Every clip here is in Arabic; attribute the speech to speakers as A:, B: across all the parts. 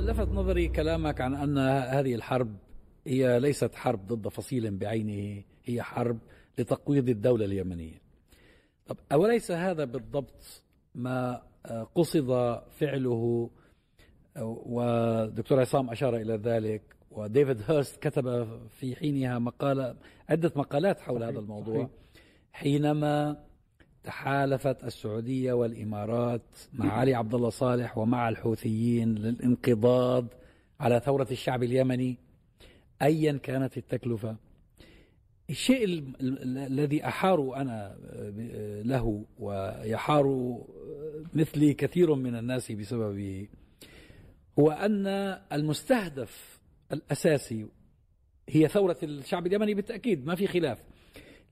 A: لفت نظري كلامك عن أن هذه الحرب هي ليست حرب ضد فصيل بعينه هي حرب لتقويض الدولة اليمنية. طب أوليس هذا بالضبط ما قصد فعله؟ ودكتور عصام أشار إلى ذلك وديفيد هيرست كتب في حينها مقالة عدة مقالات حول صحيح هذا الموضوع. صحيح. حينما تحالفت السعودية والإمارات مع علي عبد الله صالح ومع الحوثيين للانقضاض على ثورة الشعب اليمني أيا كانت التكلفة. الشيء الذي أحار أنا له ويحار مثلي كثير من الناس بسببه هو أن المستهدف الأساسي هي ثورة الشعب اليمني بالتأكيد ما في خلاف.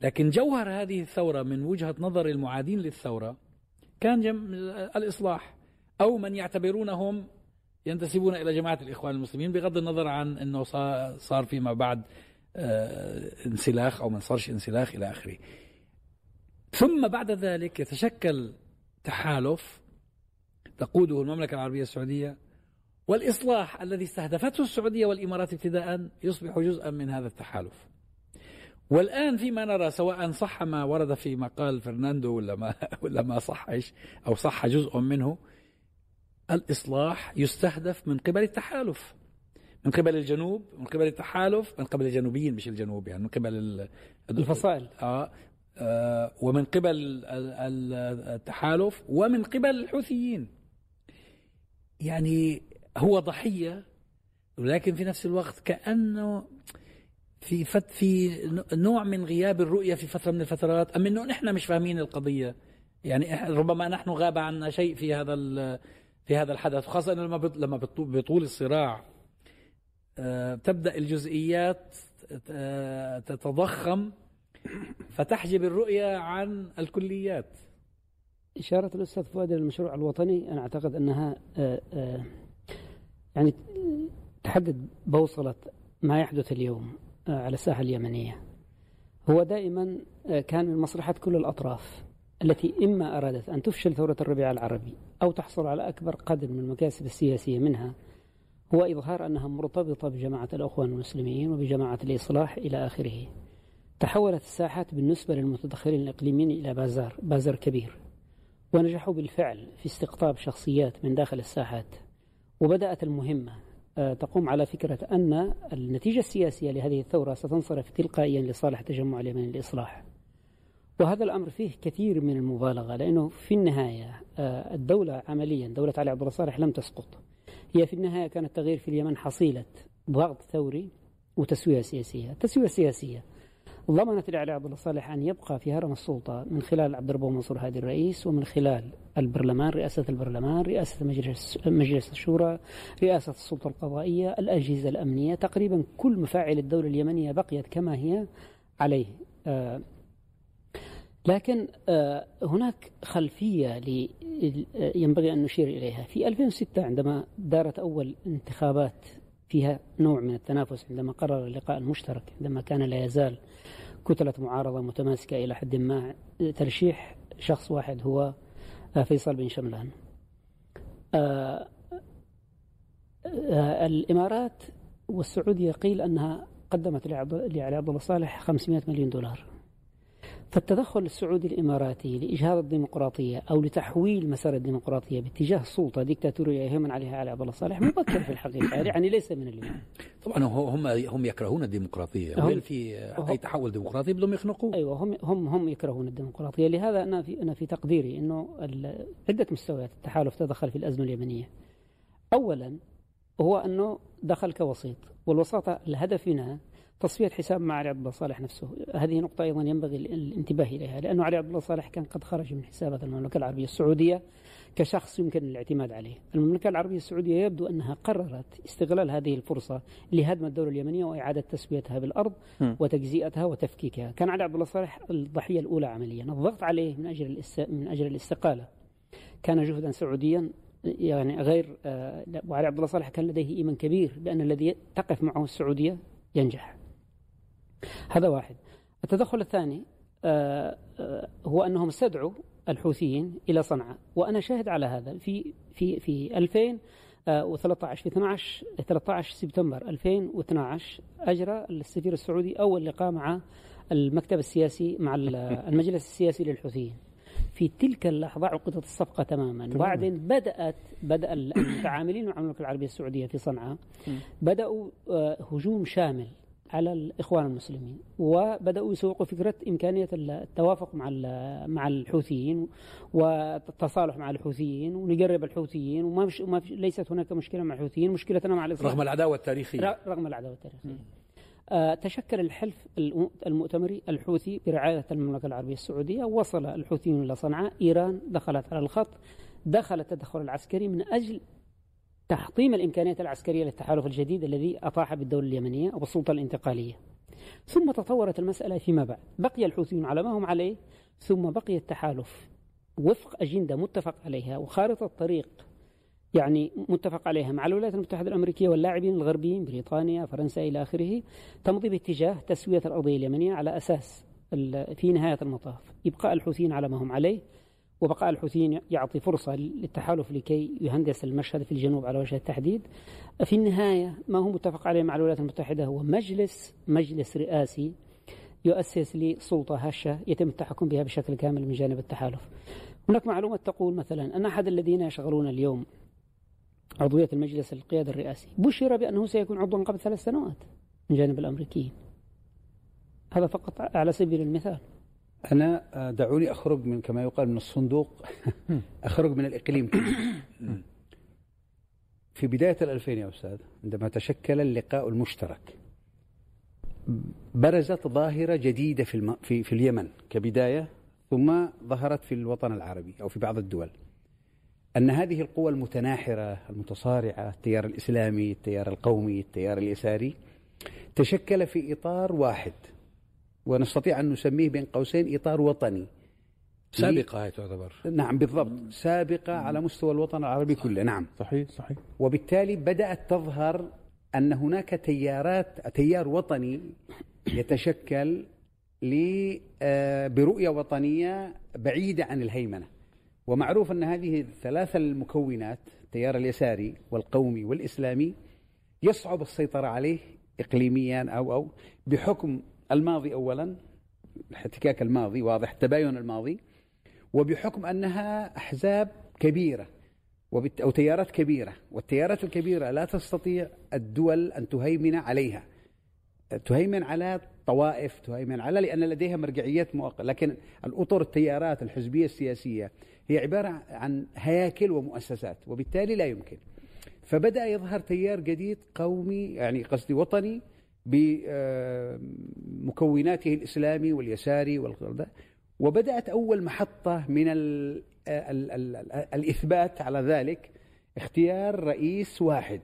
A: لكن جوهر هذه الثورة من وجهة نظر المعادين للثورة كان جم الإصلاح أو من يعتبرونهم ينتسبون إلى جماعة الإخوان المسلمين بغض النظر عن أنه صار فيما بعد آه، انسلاخ أو ما صارش انسلاخ إلى آخره. ثم بعد ذلك يتشكل تحالف تقوده المملكة العربية السعودية والإصلاح الذي استهدفته السعودية والإمارات ابتداء يصبح جزءا من هذا التحالف. والآن فيما نرى سواء صح ما ورد في مقال فرناندو ولا ما ولا ما صحش أو صح جزء منه. الإصلاح يستهدف من قبل التحالف. من قبل الجنوب من قبل التحالف من قبل الجنوبيين مش الجنوب يعني من قبل
B: الفصائل.
A: آه, آه ومن قبل التحالف ومن قبل الحوثيين. يعني هو ضحية ولكن في نفس الوقت كأنه في فت في نوع من غياب الرؤية في فترة من الفترات أم أنه نحن مش فاهمين القضية؟ يعني ربما نحن غاب عنا شيء في هذا في هذا الحدث وخاصة لما لما بطول الصراع آه، تبدأ الجزئيات آه، تتضخم فتحجب الرؤية عن الكليات.
B: إشارة الأستاذ فؤاد للمشروع الوطني أنا أعتقد أنها آه، يعني تحدد بوصلة ما يحدث اليوم. على الساحة اليمنية. هو دائما كان من مصلحة كل الأطراف التي إما أرادت أن تفشل ثورة الربيع العربي أو تحصل على أكبر قدر من المكاسب السياسية منها هو إظهار أنها مرتبطة بجماعة الأخوان المسلمين وبجماعة الإصلاح إلى آخره. تحولت الساحات بالنسبة للمتدخلين الإقليميين إلى بازار بازار كبير. ونجحوا بالفعل في استقطاب شخصيات من داخل الساحات وبدأت المهمة آه، تقوم على فكرة أن النتيجة السياسية لهذه الثورة ستنصرف تلقائيا لصالح تجمع اليمن للإصلاح. وهذا الأمر فيه كثير من المبالغة لأنه في النهاية آه، الدولة عمليا دولة علي عبد الله صالح لم تسقط. هي في النهاية كان التغيير في اليمن حصيلة ضغط ثوري وتسوية سياسية. التسوية السياسية ضمنت لعلي عبد الله صالح أن يبقى في هرم السلطة من خلال عبد الربو منصور هادي الرئيس ومن خلال البرلمان رئاسة البرلمان رئاسة مجلس مجلس الشورى رئاسة السلطة القضائية الأجهزة الأمنية تقريبا كل مفاعل الدولة اليمنية بقيت كما هي عليه. آه، لكن آه، هناك خلفية ينبغي أن نشير إليها. في 2006 عندما دارت أول انتخابات فيها نوع من التنافس عندما قرر اللقاء المشترك عندما كان لا يزال كتلة معارضة متماسكة إلى حد ما. ترشيح شخص واحد هو آه، فيصل بن شملان. آه، الإمارات والسعودية قيل أنها قدمت لعلي عبد الله صالح 500 مليون دولار. فالتدخل السعودي الإماراتي لإجهاض الديمقراطية أو لتحويل مسار الديمقراطية باتجاه سلطة ديكتاتورية يهمن عليها علي عبد الله صالح مبكر في الحقيقة. يعني ليس من اليوم.
A: طبعا هم هم يكرهون الديمقراطية. وين في أي تحول ديمقراطي بدهم يخنقوا
B: أيوة هم هم هم يكرهون الديمقراطية. لهذا أنا في أنا في تقديري إنه عدة مستويات التحالف تدخل في الأزمة اليمنية. أولا هو أنه دخل كوسيط والوساطة الهدف منها تصفية حساب مع علي عبد الله صالح نفسه. هذه نقطة أيضا ينبغي الانتباه إليها لأنه علي عبد الله صالح كان قد خرج من حسابات المملكة العربية السعودية كشخص يمكن الاعتماد عليه. المملكة العربية السعودية يبدو أنها قررت استغلال هذه الفرصة لهدم الدولة اليمنية وإعادة تسويتها بالأرض وتجزئتها وتفكيكها. كان علي عبد الله صالح الضحية الأولى عمليا. الضغط عليه من أجل من أجل الاستقالة. كان جهدا سعوديا يعني غير آه وعلي عبد الله صالح كان لديه إيمان كبير بأن الذي تقف معه السعودية ينجح. هذا واحد. التدخل الثاني آه، آه، هو أنهم استدعوا الحوثيين إلى صنعاء. وأنا شاهد على هذا في في في 2000 و13 في 12 13 سبتمبر 2012 أجرى السفير السعودي أول لقاء مع المكتب السياسي مع المجلس السياسي للحوثيين. في تلك اللحظة عقدت الصفقة تماما. وبعدين بدأت بدأ المتعاملين مع المملكة العربية السعودية في صنعاء. بدأوا آه، هجوم شامل. على الإخوان المسلمين. وبدأوا يسوقوا فكرة إمكانية التوافق مع مع الحوثيين والتصالح مع الحوثيين ونقرب الحوثيين وما مش ما ليست هناك مشكلة مع الحوثيين مشكلتنا مع
A: الإسلام. رغم العداوة التاريخية.
B: رغم العداوة التاريخية. آه تشكل الحلف المؤتمري الحوثي برعاية المملكة العربية السعودية وصل الحوثيون إلى صنعاء. إيران دخلت على الخط دخل التدخل العسكري من أجل تحطيم الإمكانيات العسكرية للتحالف الجديد الذي أطاح بالدولة اليمنية والسلطة الانتقالية. ثم تطورت المسألة فيما بعد. بقي الحوثيون على ما هم عليه ثم بقي التحالف وفق أجندة متفق عليها وخارطة طريق يعني متفق عليها مع الولايات المتحدة الأمريكية واللاعبين الغربيين بريطانيا فرنسا إلى آخره تمضي باتجاه تسوية القضية اليمنية على أساس في نهاية المطاف. إبقاء الحوثيين على ما هم عليه وبقاء الحوثيين يعطي فرصة للتحالف لكي يهندس المشهد في الجنوب على وجه التحديد. في النهاية ما هو متفق عليه مع الولايات المتحدة هو مجلس مجلس رئاسي يؤسس لسلطة هشة يتم التحكم بها بشكل كامل من جانب التحالف. هناك معلومة تقول مثلا أن أحد الذين يشغلون اليوم عضوية المجلس القيادي الرئاسي بشر بأنه سيكون عضوا قبل ثلاث سنوات من جانب الأمريكيين. هذا فقط على سبيل المثال.
C: أنا دعوني أخرج من كما يقال من الصندوق أخرج من الإقليم. في بداية الألفين يا أستاذ عندما تشكل اللقاء المشترك برزت ظاهرة جديدة في, الم... في, في اليمن كبداية ثم ظهرت في الوطن العربي أو في بعض الدول. أن هذه القوى المتناحرة المتصارعة التيار الإسلامي التيار القومي التيار اليساري تشكل في إطار واحد. ونستطيع أن نسميه بين قوسين إطار وطني.
A: سابقة هي تعتبر.
C: نعم بالضبط. سابقة على مستوى الوطن العربي كله نعم.
A: صحيح صحيح.
C: وبالتالي بدأت تظهر أن هناك تيارات تيار وطني يتشكل آه، برؤية وطنية بعيدة عن الهيمنة. ومعروف أن هذه الثلاثة المكونات التيار اليساري والقومي والإسلامي يصعب السيطرة عليه إقليميا أو أو بحكم الماضي أولا الاحتكاك الماضي واضح تباين الماضي وبحكم أنها أحزاب كبيرة أو تيارات كبيرة والتيارات الكبيرة لا تستطيع الدول أن تهيمن عليها. تهيمن على طوائف تهيمن على لأن لديها مرجعيات مؤقتة. لكن الأطر التيارات الحزبية السياسية هي عبارة عن هياكل ومؤسسات وبالتالي لا يمكن. فبدأ يظهر تيار جديد قومي يعني قصدي وطني بمكوناته الإسلامي واليساري وبدأت أول محطة من ال ال ال الإثبات على ذلك اختيار رئيس واحد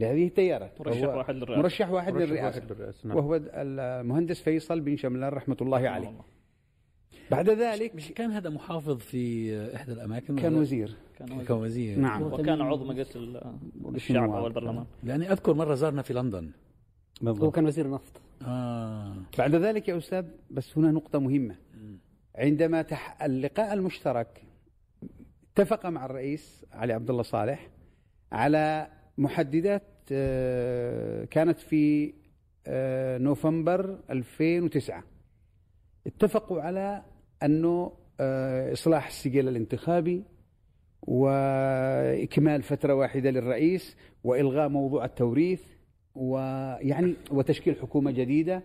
C: لهذه التيارات
D: مرشح واحد للرئاسة.
C: مرشح واحد مرشح للرئاسة, واحد للرئاسة نعم. وهو المهندس فيصل بن شملان رحمة الله عليه. الله. بعد ذلك
A: مش كان هذا محافظ في إحدى الأماكن؟
C: كان وزير.
A: كان وزير, كان وزير.
D: نعم. وكان عضو مجلس الشعب والبرلمان.
A: يعني أذكر مرة زارنا في لندن.
B: بالضبط. هو كان وزير النفط
C: آه. بعد ذلك يا أستاذ بس هنا نقطة مهمة عندما تح... اللقاء المشترك اتفق مع الرئيس علي عبد الله صالح على محددات آه، كانت في آه، نوفمبر 2009 اتفقوا على أنه آه، إصلاح السجل الانتخابي وإكمال فترة واحدة للرئيس وإلغاء موضوع التوريث ويعني وتشكيل حكومة جديدة.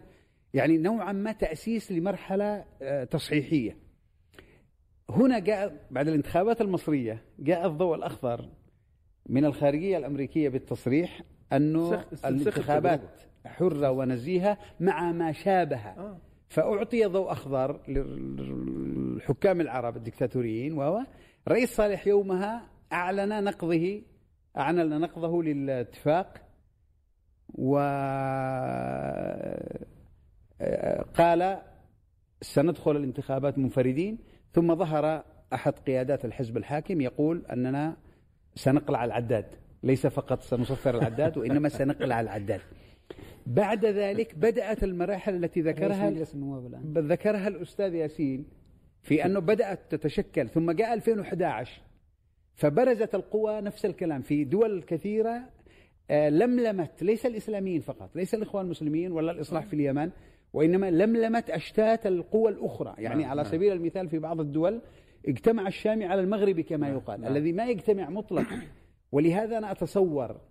C: يعني نوعا ما تأسيس لمرحلة آه، تصحيحية. هنا جاء بعد الانتخابات المصرية جاء الضوء الأخضر من الخارجية الأمريكية بالتصريح أنه الانتخابات حرة ونزيهة مع ما شابه. آه. فأعطي ضوء أخضر للحكام العرب الدكتاتوريين و رئيس صالح يومها أعلن نقضه أعلن نقضه للاتفاق وقال سندخل الانتخابات منفردين ثم ظهر أحد قيادات الحزب الحاكم يقول أننا سنقلع العداد ليس فقط سنصفر العداد وإنما سنقلع العداد. بعد ذلك بدأت المراحل التي ذكرها ذكرها الأستاذ ياسين في أنه بدأت تتشكل ثم جاء 2011 فبرزت القوى نفس الكلام. في دول كثيرة آه، لملمت ليس الإسلاميين فقط ليس الإخوان المسلمين ولا الإصلاح في اليمن وإنما لملمت أشتات القوى الأخرى. يعني
E: نعم،
C: على
E: نعم.
C: سبيل المثال في بعض الدول اجتمع الشامي على المغربي كما يقال.
E: نعم.
C: الذي ما يجتمع مطلقا. ولهذا أنا أتصور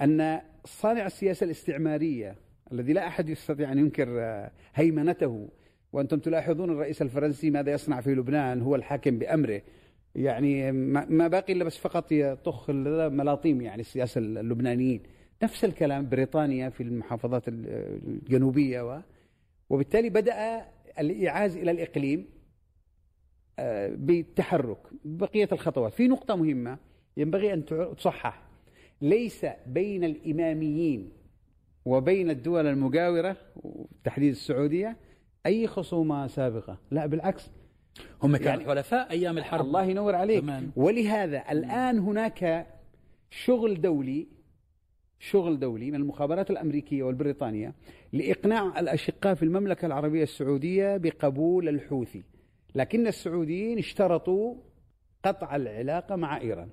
C: أن صانع السياسة الاستعمارية الذي لا أحد يستطيع أن ينكر آه، هيمنته وأنتم تلاحظون الرئيس الفرنسي ماذا يصنع في لبنان هو الحاكم بأمره. يعني ما باقي إلا بس فقط يطخ ملاطيم يعني السياسة اللبنانيين. نفس الكلام بريطانيا في المحافظات الجنوبية و وبالتالي بدأ الإيعاز إلى الإقليم آه، بالتحرك بقية الخطوات. في نقطة مهمة ينبغي أن تصحح. ليس بين الإماميين وبين الدول المجاورة وتحديد السعودية أي خصومة سابقة. لا بالعكس.
A: هم كانوا.
C: يعني-
A: حلفاء أيام الحرب.
C: الله ينور عليك.
A: تمام.
C: ولهذا الآن هناك شغل دولي شغل دولي من المخابرات الأمريكية والبريطانية لإقناع الأشقاء في المملكة العربية السعودية بقبول الحوثي. لكن السعوديين اشترطوا قطع العلاقة مع إيران.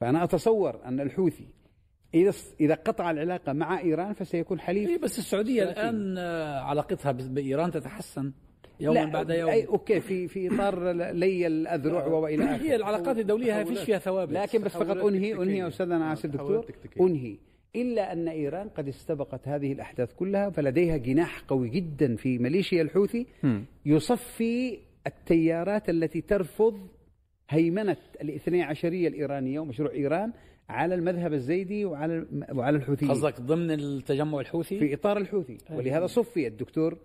C: فأنا أتصور أن الحوثي إذا إذا قطع العلاقة مع إيران فسيكون حليف
A: إيه بس السعودية
C: ثلاثين.
A: الآن آه، علاقتها ب- بإيران تتحسن. يوما بعد يوم.
C: أي أوكي في في إطار لي الأذرع وإلى آخره.
A: هي العلاقات الدولية ما فيش. فيها ثوابت.
C: لكن بس فقط
E: أنهي.
C: أنهي يا أستاذ أنا اسف
E: تحولات
C: دكتور. أنهي. إلا أن إيران قد استبقت هذه الأحداث كلها فلديها جناح قوي جدا في ميليشيا الحوثي يصفي التيارات التي ترفض هيمنة الاثني عشرية الإيرانية ومشروع إيران على المذهب الزيدي وعلى وعلى الحوثيين.
A: قصدك ضمن التجمع الحوثي؟
C: في إطار الحوثي. ولهذا صفي الدكتور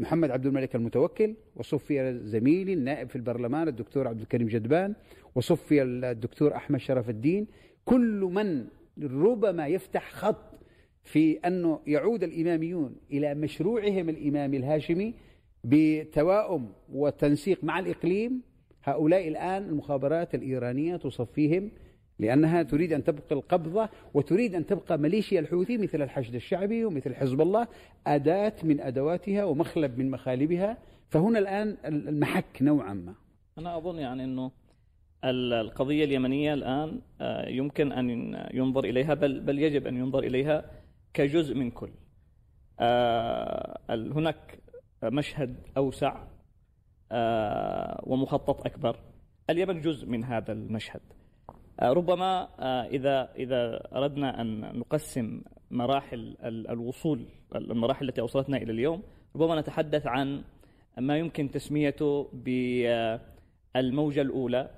C: محمد عبد الملك المتوكل وصفي زميلي النائب في البرلمان الدكتور عبد الكريم جدبان وصفي الدكتور أحمد شرف الدين. كل من ربما يفتح خط في أنه يعود الإماميون إلى مشروعهم الإمامي الهاشمي بتواؤم وتنسيق مع الإقليم هؤلاء الآن المخابرات الإيرانية تصفيهم لأنها تريد أن تبقى القبضة وتريد أن تبقى ميليشيا الحوثي مثل الحشد الشعبي ومثل حزب الله أداة من أدواتها ومخلب من مخالبها. فهنا الآن المحك نوعا ما.
D: أنا أظن يعني أنه ال- القضية اليمنية الآن آه، يمكن أن ينظر إليها بل, بل يجب أن ينظر إليها كجزء من كل. آه، هناك مشهد أوسع آه، ومخطط أكبر. اليمن جزء من هذا المشهد. ربما آه، إذا إذا أردنا أن نقسم مراحل ال- الوصول المراحل التي أوصلتنا إلى اليوم ربما نتحدث عن ما يمكن تسميته الأولى.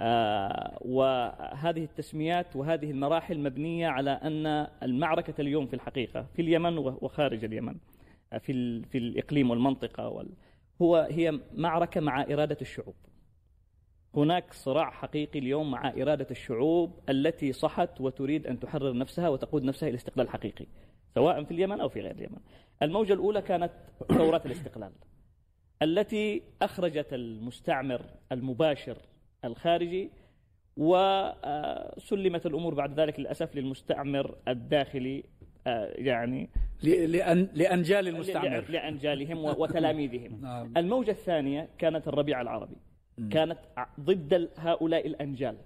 D: آه، وهذه التسميات وهذه المراحل مبنية على أن المعركة اليوم في الحقيقة في اليمن وخارج اليمن آه، في في الإقليم والمنطقة وال هو هي معركة مع إرادة الشعوب. هناك صراع حقيقي اليوم مع إرادة الشعوب التي صحت وتريد أن تحرر نفسها وتقود نفسها إلى استقلال حقيقي سواء في اليمن أو في غير اليمن. الموجة الأولى كانت ثورات الاستقلال التي أخرجت المستعمر المباشر الخارجي وسلمت الأمور بعد ذلك للأسف للمستعمر الداخلي آه، يعني
A: لأن لأنجال المستعمر.
D: لأنجالهم وتلاميذهم.
A: نعم.
D: الموجة الثانية كانت الربيع العربي. كانت ضد هؤلاء الأنجال.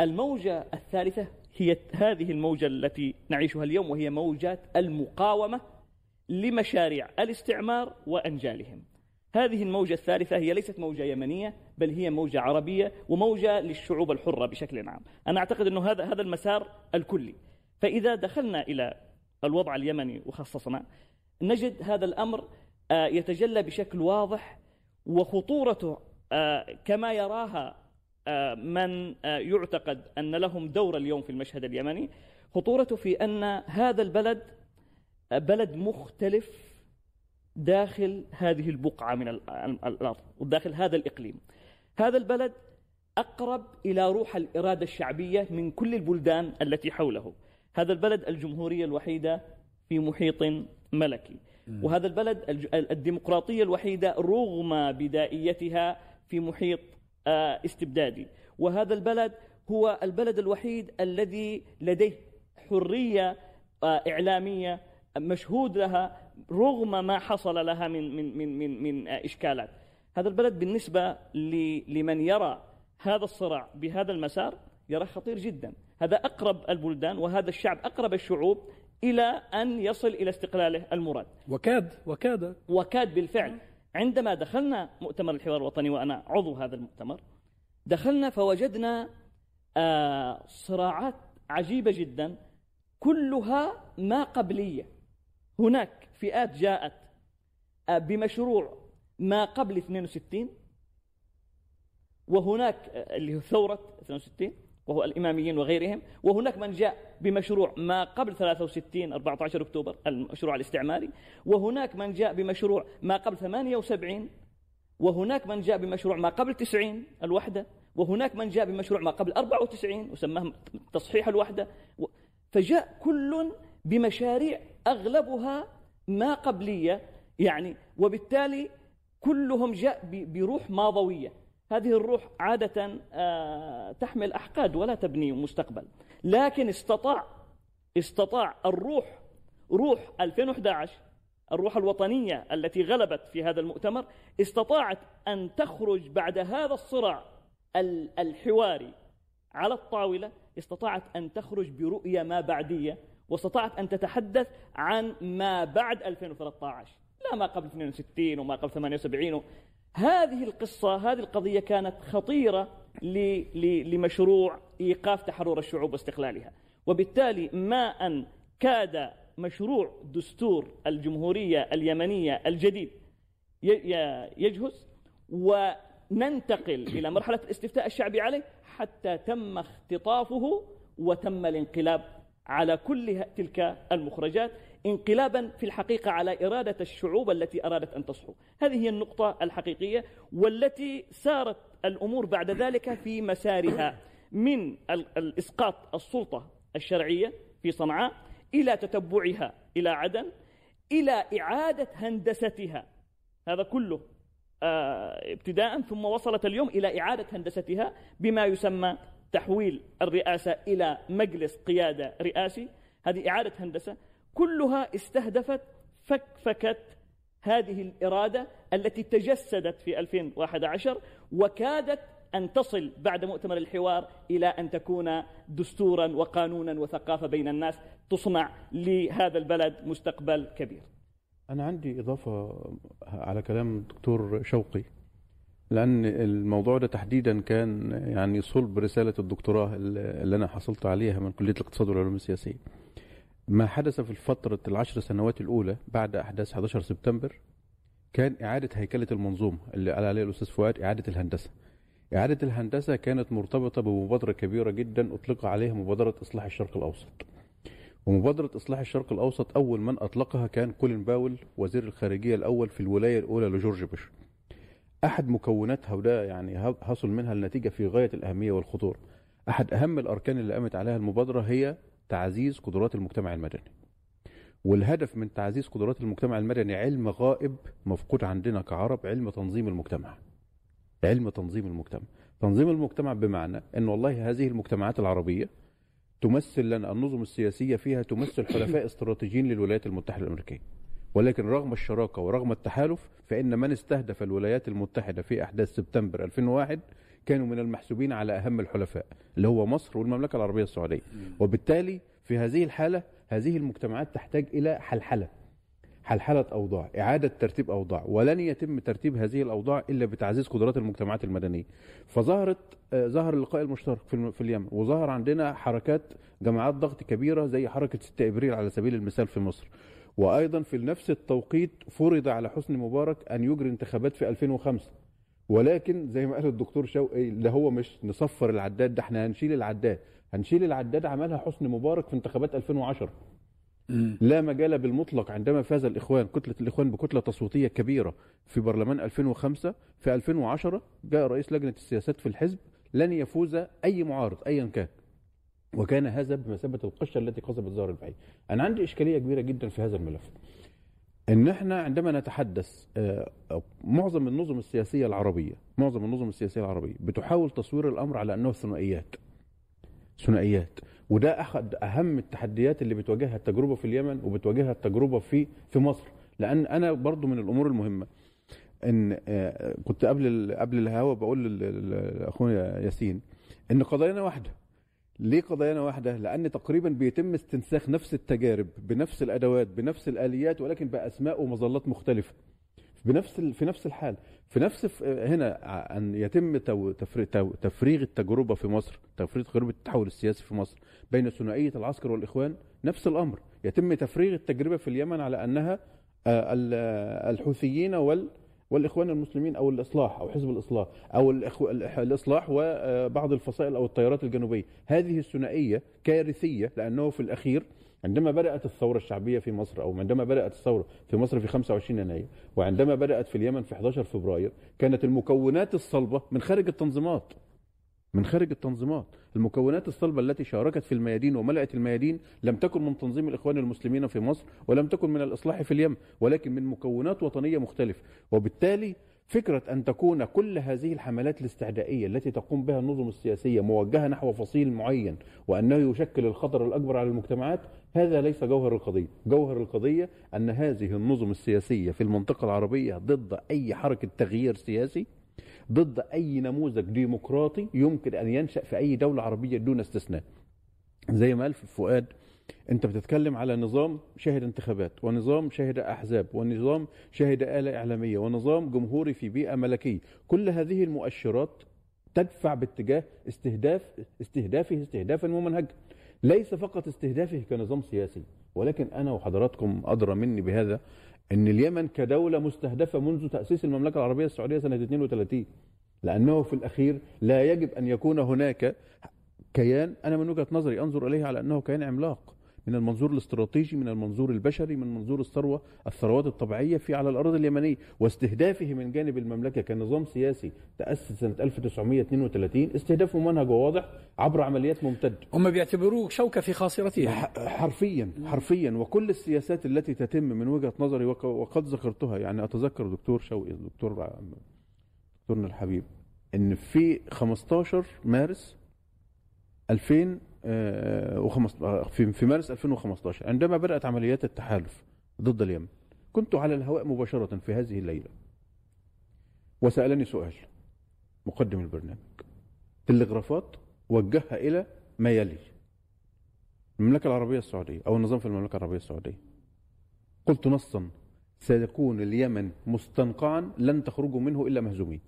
D: الموجة الثالثة هي هذه الموجة التي نعيشها اليوم وهي موجات المقاومة لمشاريع الاستعمار وأنجالهم. هذه الموجة الثالثة هي ليست موجة يمنية بل هي موجة عربية وموجة للشعوب الحرة بشكل عام. أنا أعتقد أنه هذا هذا المسار الكلي. فإذا دخلنا إلى الوضع اليمني وخصصنا نجد هذا الأمر آه، يتجلى بشكل واضح وخطورته كما يراها آه، من آه، يعتقد أن لهم دور اليوم في المشهد اليمني خطورته في أن هذا البلد آه، بلد مختلف داخل هذه البقعة من ال- ال- الأرض وداخل هذا الإقليم. هذا البلد أقرب إلى روح الإرادة الشعبية من كل البلدان التي حوله. هذا البلد الجمهورية الوحيدة في محيط ملكي. وهذا البلد الديمقراطية الوحيدة رغم بدائيتها في محيط آه، استبدادي. وهذا البلد هو البلد الوحيد الذي لديه حرية آه، إعلامية مشهود لها رغم ما حصل لها من من من من, من آه، إشكالات. هذا البلد بالنسبة ل- لمن يرى هذا الصراع بهذا المسار يراه خطير جدا. هذا أقرب البلدان وهذا الشعب أقرب الشعوب إلى أن يصل إلى استقلاله المراد.
A: وكاد وكاد.
D: وكاد بالفعل. عندما دخلنا مؤتمر الحوار الوطني وأنا عضو هذا المؤتمر دخلنا فوجدنا آه، صراعات عجيبة جدا كلها ما قبلية. هناك فئات جاءت آه، بمشروع ما قبل 62 وهناك آه، اللي هو ثورة 62 وهو الإماميين وغيرهم وهناك من جاء بمشروع ما قبل 63 14 أكتوبر المشروع الاستعماري وهناك من جاء بمشروع ما قبل 78 وهناك من جاء بمشروع ما قبل 90 الوحدة وهناك من جاء بمشروع ما قبل 94 وسماه تصحيح الوحدة فجاء كل بمشاريع أغلبها ما قبلية يعني وبالتالي كلهم جاء بروح ماضوية. هذه الروح عادة آه، تحمل أحقاد ولا تبني مستقبل. لكن استطاع استطاع الروح روح 2011 الروح الوطنية التي غلبت في هذا المؤتمر استطاعت أن تخرج بعد هذا الصراع الحواري على الطاولة استطاعت أن تخرج برؤية ما بعدية واستطاعت أن تتحدث عن ما بعد 2013 لا ما قبل 62 وما قبل 78 هذه القصة هذه القضية كانت خطيرة لمشروع إيقاف تحرر الشعوب واستقلالها. وبالتالي ما أن كاد مشروع دستور الجمهورية اليمنية الجديد يجهز وننتقل إلى مرحلة الاستفتاء الشعبي عليه حتى تم اختطافه وتم الانقلاب على كل تلك المخرجات. انقلابا في الحقيقة على إرادة الشعوب التي أرادت أن تصحو. هذه هي النقطة الحقيقية والتي سارت الأمور بعد ذلك في مسارها من الإسقاط السلطة الشرعية في صنعاء إلى تتبعها إلى عدن إلى إعادة هندستها. هذا كله آه، ابتداء ثم وصلت اليوم إلى إعادة هندستها بما يسمى تحويل الرئاسة إلى مجلس قيادة رئاسي. هذه إعادة هندسة. كلها استهدفت فكفكة هذه الإرادة التي تجسدت في 2011 وكادت أن تصل بعد مؤتمر الحوار إلى أن تكون دستورا وقانونا وثقافة بين الناس تصنع لهذا البلد مستقبل كبير.
E: أنا عندي إضافة على كلام الدكتور شوقي لأن الموضوع ده تحديدا كان يعني صلب رسالة الدكتوراه اللي أنا حصلت عليها من كلية الاقتصاد والعلوم السياسية. ما حدث في الفترة العشر سنوات الأولى بعد أحداث 11 سبتمبر كان إعادة هيكلة المنظومة اللي قال عليها الأستاذ فؤاد إعادة الهندسة. إعادة الهندسة كانت مرتبطة بمبادرة كبيرة جدا أطلق عليها مبادرة إصلاح الشرق الأوسط. ومبادرة إصلاح الشرق الأوسط أول من أطلقها كان كولين باول وزير الخارجية الأول في الولاية الأولى لجورج بوش أحد مكوناتها وده يعني حصل منها النتيجة في غاية الأهمية والخطورة. أحد أهم الأركان اللي قامت عليها المبادرة هي تعزيز قدرات المجتمع المدني. والهدف من تعزيز قدرات المجتمع المدني علم غائب مفقود عندنا كعرب علم تنظيم المجتمع. علم تنظيم المجتمع. تنظيم المجتمع بمعنى أن والله هذه المجتمعات العربية تمثل لنا النظم السياسية فيها تمثل حلفاء استراتيجيين للولايات المتحدة الأمريكية. ولكن رغم الشراكة ورغم التحالف فإن من استهدف الولايات المتحدة في أحداث سبتمبر 2001 كانوا من المحسوبين على أهم الحلفاء اللي هو مصر والمملكة العربية السعودية. وبالتالي في هذه الحالة هذه المجتمعات تحتاج إلى حلحلة حلحلة أوضاع إعادة ترتيب أوضاع. ولن يتم ترتيب هذه الأوضاع إلا بتعزيز قدرات المجتمعات المدنية. فظهرت آه، ظهر اللقاء المشترك في, في اليمن وظهر عندنا حركات جماعات ضغط كبيرة زي حركة 6 إبريل على سبيل المثال في مصر. وأيضا في نفس التوقيت فرض على حسني مبارك أن يجري انتخابات في 2005 ولكن زي ما قال الدكتور شوقي اللي هو مش نصفر العداد ده إحنا هنشيل العداد. هنشيل العداد عملها حسني مبارك في انتخابات 2010 لا مجال بالمطلق عندما فاز الإخوان كتلة الإخوان بكتلة تصويتية كبيرة في برلمان 2005 في 2010 جاء رئيس لجنة السياسات في الحزب لن يفوز أي معارض أيا كان. وكان هذا بمثابة القشة التي قصبت ظهر البعيد أنا عندي إشكالية كبيرة جدا في هذا الملف. إن إحنا عندما نتحدث آه، معظم النظم السياسية العربية معظم النظم السياسية العربية بتحاول تصوير الأمر على أنه ثنائيات. ثنائيات. وده احد أهم التحديات اللي بتواجهها التجربة في اليمن وبتواجهها التجربة في في مصر. لأن أنا برضو من الأمور المهمة. إن آه، كنت قبل قبل الهوا بقول لأخونا ياسين إن قضايانا واحدة. ليه قضايانا واحدة لأن تقريبا بيتم استنساخ نفس التجارب بنفس الأدوات بنفس الآليات ولكن بأسماء ومظلات مختلفة. بنفس في نفس الحال في نفس هنا ان يتم تفريغ التجربة في مصر تفريغ تجربة التحول السياسي في مصر بين ثنائية العسكر والإخوان نفس الأمر. يتم تفريغ التجربة في اليمن على أنها آه، آه، الحوثيين وال والإخوان المسلمين أو الإصلاح أو حزب الإصلاح أو الإخو... الإصلاح وبعض الفصائل أو التيارات الجنوبية. هذه الثنائية كارثية لأنه في الأخير عندما بدأت الثورة الشعبية في مصر أو عندما بدأت الثورة في مصر في 25 يناير وعندما بدأت في اليمن في 11 فبراير كانت المكونات الصلبة من خارج التنظيمات. من خارج التنظيمات. المكونات الصلبة التي شاركت في الميادين وملأت الميادين لم تكن من تنظيم الإخوان المسلمين في مصر ولم تكن من الإصلاح في اليمن ولكن من مكونات وطنية مختلفة. وبالتالي فكرة أن تكون كل هذه الحملات الاستعدائية التي تقوم بها النظم السياسية موجهة نحو فصيل معين وأنه يشكل الخطر الأكبر على المجتمعات هذا ليس جوهر القضية. جوهر القضية أن هذه النظم السياسية في المنطقة العربية ضد أي حركة تغيير سياسي ضد أي نموذج ديمقراطي يمكن أن ينشأ في أي دولة عربية دون استثناء. زي ما قال فؤاد أنت بتتكلم على نظام شهد انتخابات ونظام شهد أحزاب ونظام شهد آلة إعلامية ونظام جمهوري في بيئة ملكية، كل هذه المؤشرات تدفع باتجاه استهداف استهدافه استهدافا ممنهجا. ليس فقط استهدافه كنظام سياسي ولكن أنا وحضراتكم أدرى مني بهذا إن اليمن كدولة مستهدفة منذ تأسيس المملكة العربية السعودية سنة 32 لأنه في الأخير لا يجب أن يكون هناك كيان. أنا من وجهة نظري أنظر اليه على أنه كيان عملاق. من المنظور الاستراتيجي من المنظور البشري من منظور الثروة الثروات الطبيعية في على الأرض اليمنية. واستهدافه من جانب المملكة كنظام سياسي تأسس سنة 1932 استهداف ممنهج وواضح عبر عمليات ممتدة.
A: هم بيعتبروه شوكة في خاصرتهم.
E: حرفيا حرفيا. وكل السياسات التي تتم من وجهة نظري وقد ذكرتها يعني أتذكر دكتور شوقي دكتور دكتورنا الحبيب إن في 15 مارس 2015 في في مارس 2015 عندما بدأت عمليات التحالف ضد اليمن كنت على الهواء مباشرة في هذه الليلة. وسألني سؤال مقدم البرنامج تلغرافات وجهها إلى ما يلي؟ المملكة العربية السعودية أو النظام في المملكة العربية السعودية. قلت نصا سيكون اليمن مستنقعا لن تخرجوا منه إلا مهزومين.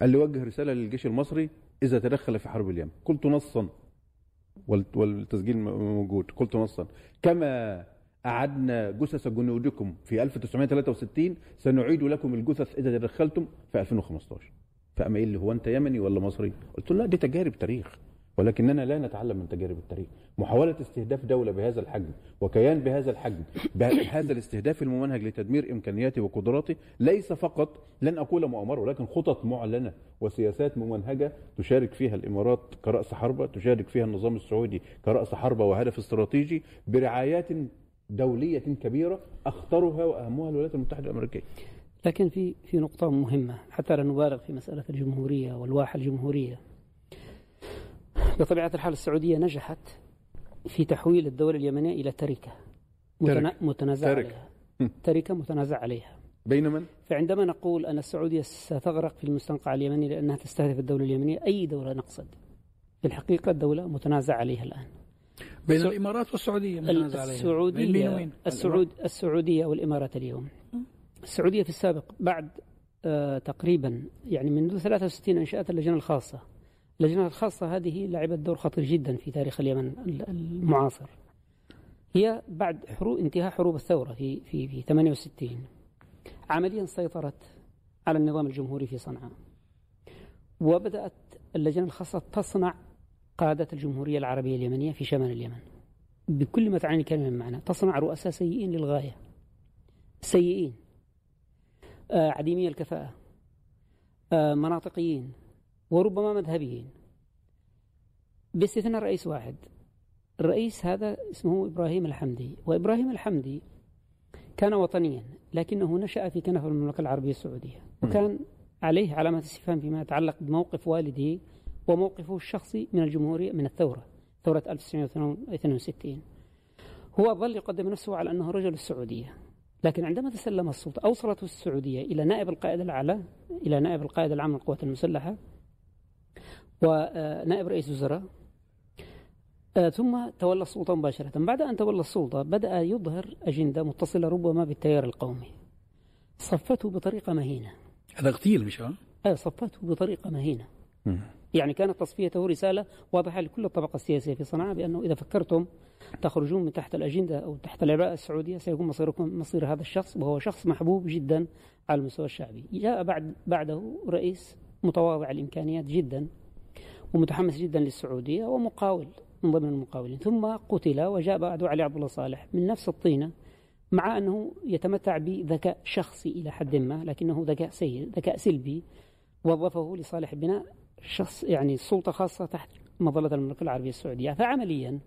E: قال لي وجه رسالة للجيش المصري إذا تدخل في حرب اليمن قلت نصا. وال- والتسجيل موجود. قلت نصا. كما أعدنا جثث جنودكم في 1963 سنعيد لكم الجثث إذا تدخلتم في 2015 فقام قايل لي هو أنت يمني ولا مصري؟ قلت له لا دي تجارب تاريخ. ولكننا لا نتعلم من تجارب التاريخ محاولة استهداف دولة بهذا الحجم وكيان بهذا الحجم بهذا الاستهداف الممنهج لتدمير إمكانياته وقدراته ليس فقط لن أقول مؤامرة ولكن خطط معلنة وسياسات ممنهجة تشارك فيها الإمارات كرأس حربة تشارك فيها النظام السعودي كرأس حربة وهدف استراتيجي برعايات دولية كبيرة أخطرها وأهمها الولايات المتحدة الأمريكية.
B: لكن في في نقطة مهمة حتى لا نبالغ في مسألة الجمهورية والواحة الجمهورية. بطبيعة الحال السعودية نجحت في تحويل الدولة اليمنية إلى تركة. متنا... متنازع
E: تركة.
B: عليها. تركة متنازع عليها.
E: بينما
B: فعندما نقول أن السعودية ستغرق في المستنقع اليمني لأنها تستهدف الدولة اليمنية أي دولة نقصد؟ في الحقيقة الدولة متنازع عليها الآن.
A: بين
B: السع-
A: الإمارات والسعودية متنازع عليها. بين
B: السعودية
A: ومين؟
B: السعود السعودية والإمارات اليوم. السعودية في السابق بعد آه تقريبا يعني منذ 63 أنشأت اللجنة الخاصة. اللجنة الخاصة هذه لعبت دور خطير جدا في تاريخ اليمن ال- المعاصر. هي بعد حروب انتهاء حروب الثورة في في في 68 عمليا سيطرت على النظام الجمهوري في صنعاء. وبدأت اللجنة الخاصة تصنع قادة الجمهورية العربية اليمنية في شمال اليمن. بكل ما تعني الكلمة من معنى تصنع رؤساء سيئين للغاية. سيئين. آه عديمي الكفاءة. آه مناطقيين. وربما مذهبيين. باستثناء رئيس واحد. الرئيس هذا اسمه إبراهيم الحمدي. وإبراهيم الحمدي كان وطنيا لكنه نشأ في كنف المملكة العربية السعودية. وكان عليه علامة استفهام فيما يتعلق بموقف والده وموقفه الشخصي من الجمهورية من الثورة ثورة 1962 هو ظل يقدم نفسه على أنه رجل السعودية. لكن عندما تسلم السلطة أوصلته السعودية إلى نائب القائد الأعلى إلى نائب القائد العام للقوات المسلحة ونائب رئيس وزراء آه، ثم تولى السلطة مباشرة. بعد أن تولى السلطة بدأ يظهر أجندة متصلة ربما بالتيار القومي. صفته بطريقة مهينة.
A: هذا اغتيل مش؟
B: آه، صفته بطريقة مهينة. يعني كانت تصفيته رسالة واضحة لكل الطبقة السياسية في صنعاء بأنه إذا فكرتم تخرجون من تحت الأجندة أو تحت العباءة السعودية سيكون مصيركم مصير هذا الشخص وهو شخص محبوب جدا على المستوى الشعبي. جاء بعد بعده رئيس متواضع الإمكانيات جدا ومتحمس جدا للسعودية ومقاول من ضمن المقاولين. ثم قتل وجاء بعده علي عبد الله صالح من نفس الطينة مع أنه يتمتع بذكاء شخصي إلى حد ما لكنه ذكاء سيء ذكاء سلبي وظفه لصالح بناء شخص يعني سلطة خاصة تحت مظلة المملكة العربية السعودية. فعمليا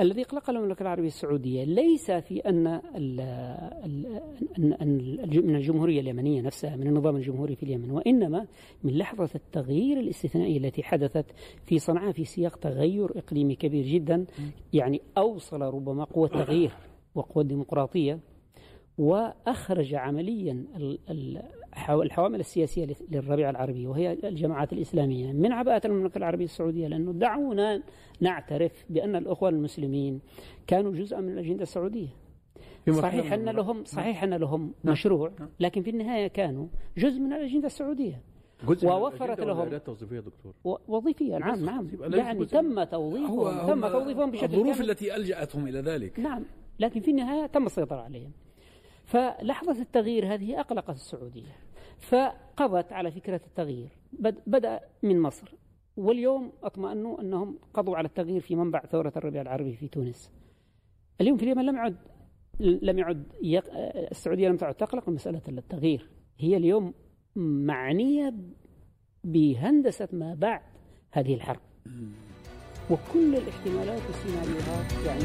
B: الذي قلق المملكة العربية السعودية ليس في ال من الجمهورية اليمنية نفسها من النظام الجمهوري في اليمن وإنما من لحظة التغيير الاستثنائي التي حدثت في صنعاء في سياق تغير إقليمي كبير جدا يعني أوصل ربما قوة تغيير وقوة ديمقراطية وأخرج عمليا الحوامل السياسية للربيع العربي وهي الجماعات الإسلامية. من عباءة المملكة العربية السعودية لأنه دعونا نعترف بأن الأخوة المسلمين كانوا جزءا من الأجندة السعودية. صحيح أن لهم. صحيح أن لهم نعم. مشروع نعم. لكن في النهاية كانوا جزء من الأجندة السعودية.
E: ووفرت لهم توظيفية دكتور؟
B: وظيفية نعم نعم. يعني تم توظيفهم تم توظيفهم بشكل
A: الظروف التي ألجأتهم إلى ذلك.
B: نعم لكن في النهاية تم السيطرة عليهم. فلحظة التغيير هذه أقلقت السعودية فقضت على فكرة التغيير بدأ من مصر واليوم أطمأنوا أنهم قضوا على التغيير في منبع ثورة الربيع العربي في تونس. اليوم في اليمن لم يعد لم يعد يق... السعودية لم تعد تقلق من مسألة التغيير. هي اليوم معنية بهندسة ما بعد هذه الحرب. وكل الاحتمالات والسيناريوهات يعني